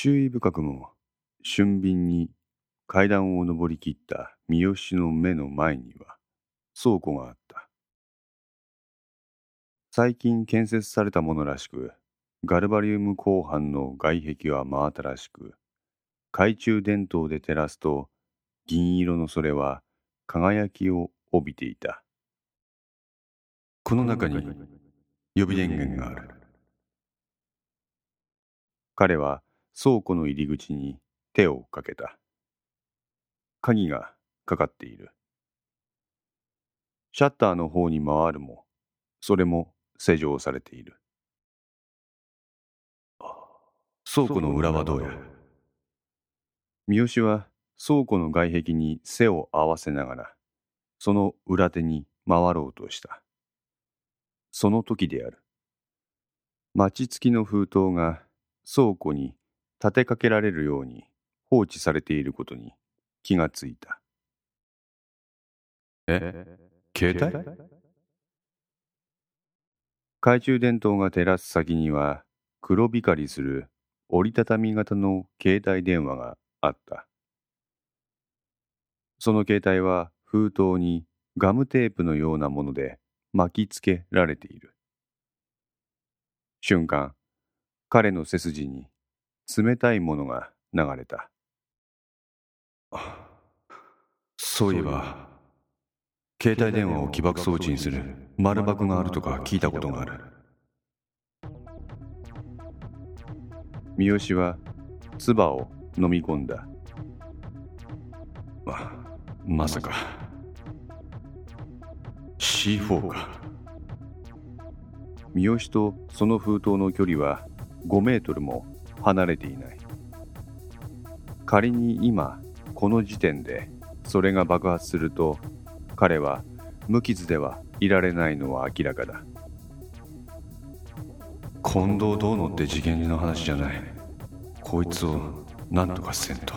注意深くも俊敏に階段を登りきった三好の目の前には倉庫があった。最近建設されたものらしくガルバリウム鋼板の外壁は真新しく懐中電灯で照らすと銀色のそれは輝きを帯びていた。この中に予備電源がある。彼は倉庫の入り口に手をかけた。鍵がかかっている。シャッターの方に回るもそれも施錠されている。倉庫の裏はどうや？三好は倉庫の外壁に背を合わせながらその裏手に回ろうとした。その時である。町付きの封筒が倉庫に立てかけられるように放置されていることに気がついた。え携帯？懐中電灯が照らす先には黒光りする折りたたみ型の携帯電話があった。その携帯は封筒にガムテープのようなもので巻きつけられている。瞬間彼の背筋に冷たいものが流れた。そういえば携帯電話を起爆装置にする丸爆があるとか聞いたことがある。三好は唾を飲み込んだ。ままさか。C4 か。三好とその封筒の距離は5メートルも離れていない。仮に今この時点でそれが爆発すると彼は無傷ではいられないのは明らかだ。近藤どうのって次元の話じゃない。こいつを何とかせんと。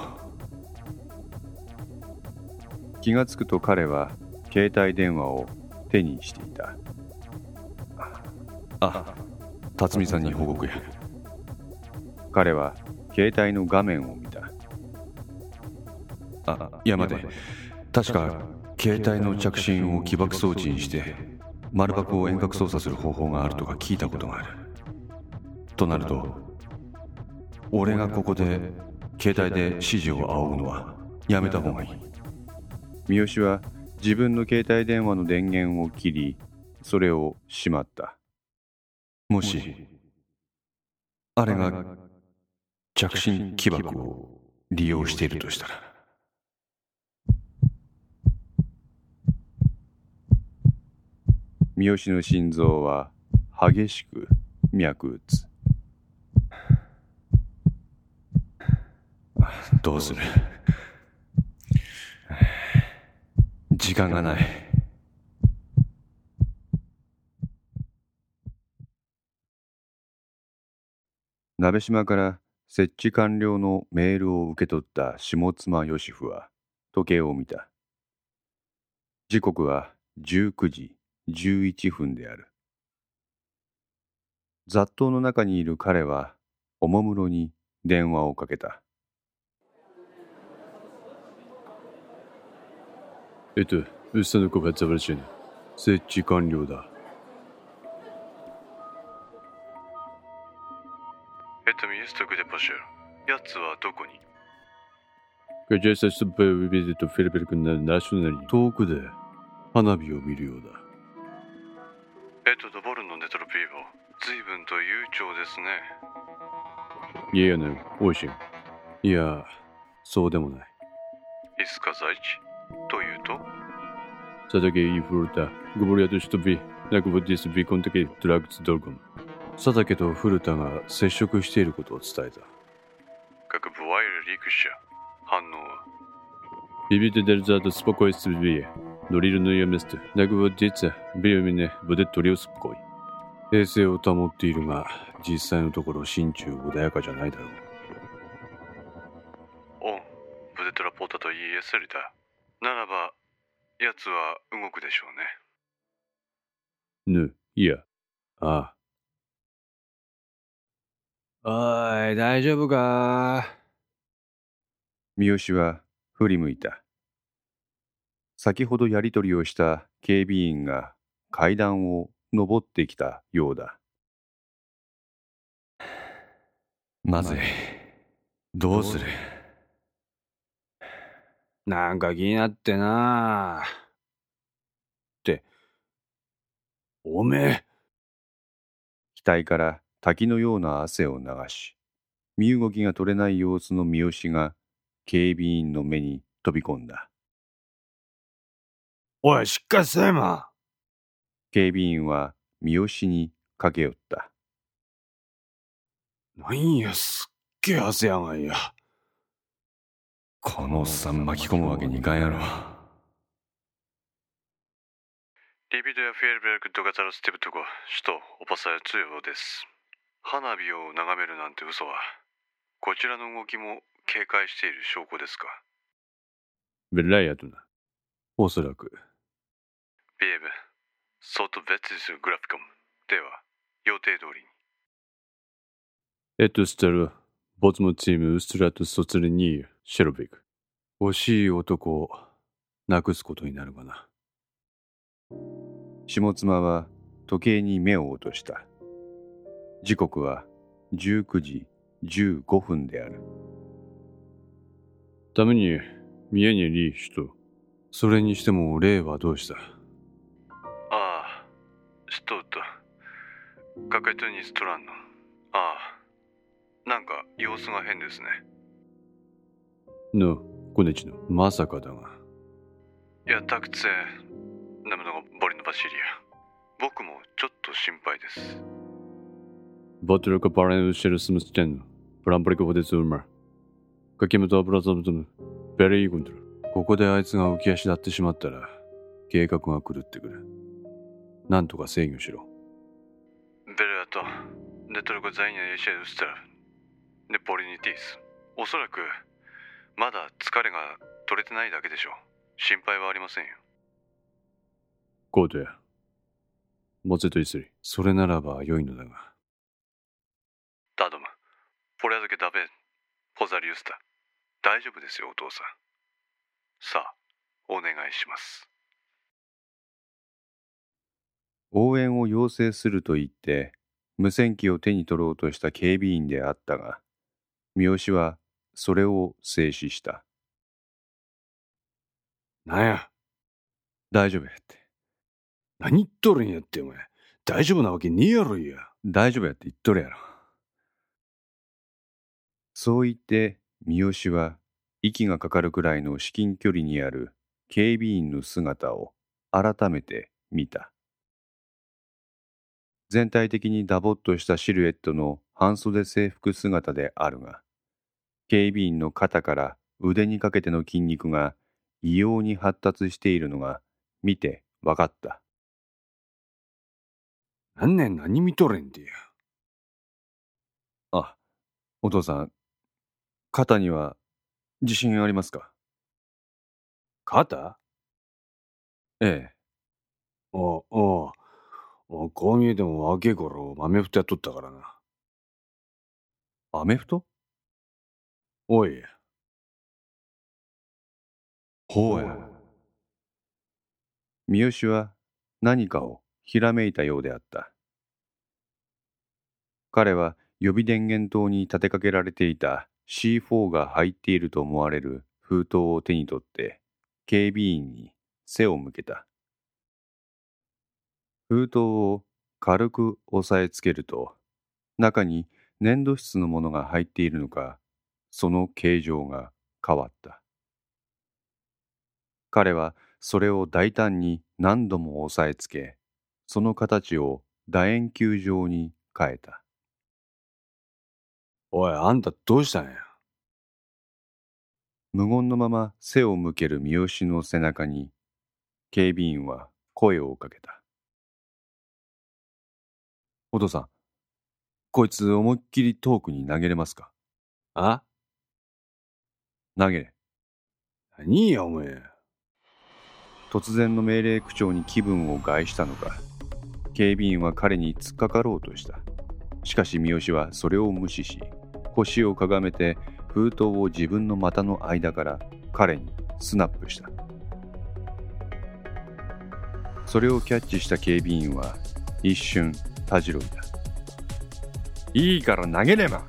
気がつくと彼は携帯電話を手にしていた。あ辰巳さんに報告や彼は携帯の画面を見た。あいや待て確か携帯の着信を起爆装置にして丸爆を遠隔操作する方法があるとか聞いたことがある。となると俺がここで携帯で指示を仰ぐのはやめた方がいい。三好は自分の携帯電話の電源を切りそれをしまった。もしあれが着信起爆を利用しているとしたら。三好の心臓は激しく脈打つ。どうする？時間がない。鍋島から設置完了のメールを受け取った下妻義夫は時計を見た。時刻は19時11分である。雑踏の中にいる彼はおもむろに電話をかけた。えっと、うっさの子がザバルチェン設置完了だ。Stuck de Pocher。奴はどこに？Gracias to be visit to Philippine National。遠くで花火を見るようだ。エッドとボルのネトロピーボ、随分と悠長ですね。いやね、おいしい。いや、そうでもない。いつか在地？というと？佐竹インフルタ、グボリアとシトビ、ナクボディスビコンテキ、ドラッグスドルコム。佐竹と古田が接触していることを伝えた。 как бывает рикша. 反応は Бибите держат спокойствие. Норильное место. Находится временно будет турио спокой. 平静を保っているが、実際のところ心中穏やかじゃないだろう。オン、ブデトラポータと言いやすりだ。ならば、やつは動くでしょうね。ぬ、いや、ああ。 おい、大丈夫か？三好は振り向いた。先ほどやり取りをした警備員が階段を登ってきたようだ。まずい。どうする？なんか気になってなって、おめえ。額から滝のような汗を流し、身動きが取れない様子の三好が警備員の目に飛び込んだ。おい、しっかりせえま警備員は三好に駆け寄った。なんや、すっげえ汗やがんや。このおっさん巻き込むわけにいかんやろ。リビドやフィエルベルク・ドガザルスティブトコ、首都オパサヤツヨです。花火を眺めるなんて嘘は、こちらの動きも警戒している証拠ですか？ベライアトナ。おそらく。ビエブ、ソートベツィスグラフィコム。では、予定通りに。エトステル、ボツモチームウストラトソツリニー、シェロビク。惜しい男を亡くすことになるがな。下妻は時計に目を落とした。時刻は19時15分である。ために、見えにリー人。それにしても、例はどうした？ああ、シトート。カケトニストランの。ああ。なんか様子が変ですね。の、こねちの、まさかだが。いや、タクツェ、ナムのボリのバシリア。僕もちょっと心配です。バトルカパレンウシェルスムスチェンの、プランプリコフデズーマー。カキムトアブラザムズム、ベリーグンドル。ここであいつが浮き足立ってしまったら、計画が狂ってくる。なんとか制御しろ。ベルアト、ネトルコザイニャエシェルスタル。でポリニティスおそらくまだ疲れが取れてないだけでしょう心配はありませんよコートやモゼとイスリそれならば良いのだがダドムポレアドケダベポザリウスタ大丈夫ですよお父さんさあお願いします応援を要請すると言って無線機を手に取ろうとした警備員であったが三好はそれを静止した。なんや？大丈夫やって。何言っとるんやってお前。大丈夫なわけねえやろいや。大丈夫やって言っとるやろ。そう言って三好は息がかかるくらいの至近距離にある警備員の姿を改めて見た。全体的にダボっとしたシルエットの半袖制服姿であるが、警備員の肩から腕にかけての筋肉が異様に発達しているのが見て分かった。何年何見とれんでや。あ、お父さん、肩には自信ありますか？肩？ええ。ああ、ああ、こう見えても若い頃豆太やっとったからな。アメフトおい。ほうや。三好は何かをひらめいたようであった。彼は予備電源塔に立てかけられていた C4 が入っていると思われる封筒を手に取って警備員に背を向けた。封筒を軽く押さえつけると中に粘土質のものが入っているのか、その形状が変わった。彼はそれを大胆に何度も押さえつけ、その形を楕円球状に変えた。おい、あんたどうしたんや？無言のまま背を向ける三好の背中に、警備員は声をかけた。お父さん、こいつ思いっきり遠くに投げれますか？あ？投げれ。何やお前。突然の命令口調に気分を害したのか、警備員は彼に突っかかろうとした。しかし三好はそれを無視し腰をかがめて封筒を自分の股の間から彼にスナップした。それをキャッチした警備員は一瞬たじろいだいいから投げれば。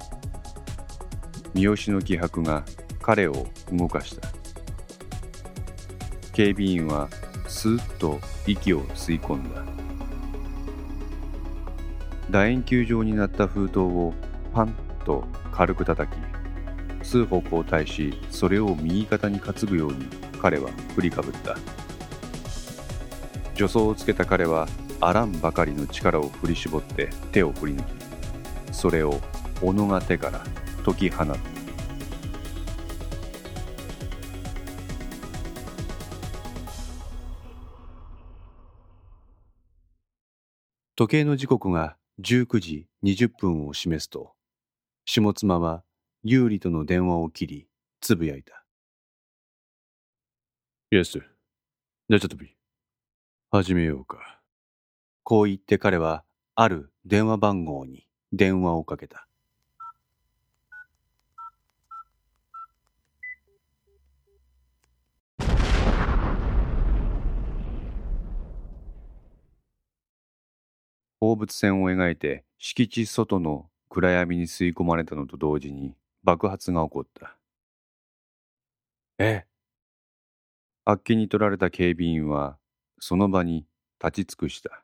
三好の気迫が彼を動かした。警備員はスーッと息を吸い込んだ。楕円球状になった封筒をパンと軽く叩き数歩交代しそれを右肩に担ぐように彼は振りかぶった。助走をつけた彼はあらんばかりの力を振り絞って手を振り抜きそれを小野が手から解き放った時計の時刻が19時20分を示すと下妻は有利との電話を切りつぶやいた Yes, じゃあちょっとび。始めようか。こう言って彼はある電話番号に電話をかけた放物線を描いて敷地外の暗闇に吸い込まれたのと同時に爆発が起こった。ええ。あっけに取られた警備員はその場に立ち尽くした。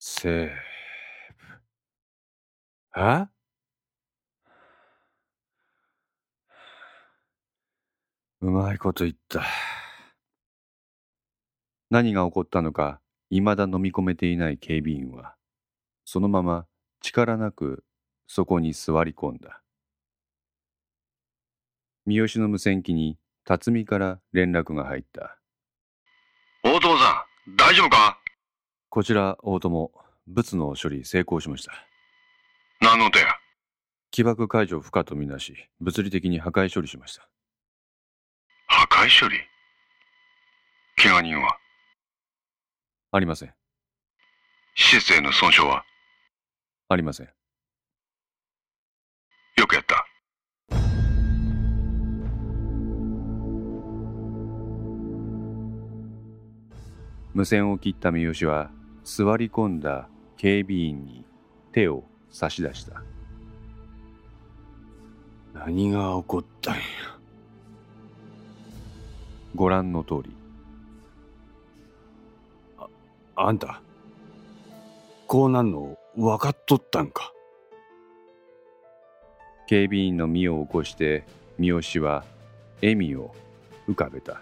セーフえうまいこと言った。何が起こったのか未だ飲み込めていない警備員はそのまま力なくそこに座り込んだ。三好の無線機に辰巳から連絡が入った。大友さん、大丈夫か？こちら大友物の処理成功しました。何の音や？起爆解除不可とみなし物理的に破壊処理しました。破壊処理？怪我人は？ありません。施設への損傷は？ありませんよくやった。無線を切った三好は座り込んだ警備員に手を差し出した何が起こったんや。ご覧の通りあんた、こうなんの？分かっとったんか。警備員の身を起こして三好は笑みを浮かべた。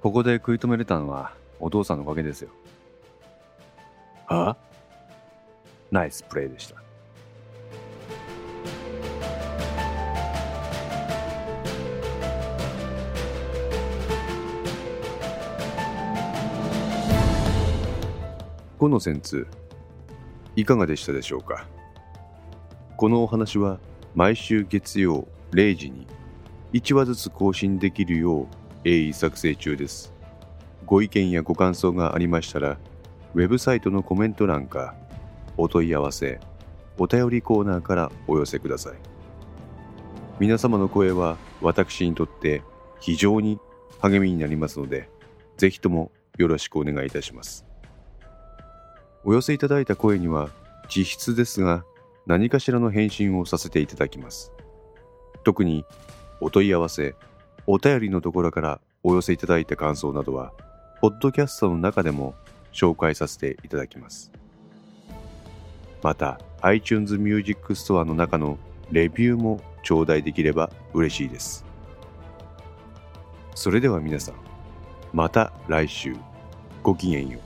ここで食い止めれたのはお父さんのおかげですよ。は？ナイスプレーでした5の線通いかがでしたでしょうか？このお話は毎週月曜0時に1話ずつ更新できるよう鋭意作成中です。ご意見やご感想がありましたらウェブサイトのコメント欄かお問い合わせお便りコーナーからお寄せください。皆様の声は私にとって非常に励みになりますのでぜひともよろしくお願いいたします。お寄せいただいた声には実質ですが何かしらの返信をさせていただきます。特にお問い合わせお便りのところからお寄せいただいた感想などはポッドキャストの中でも紹介させていただきます。また iTunes Music Store の中のレビューも頂戴できれば嬉しいです。それでは皆さんまた来週。ごきげんよう。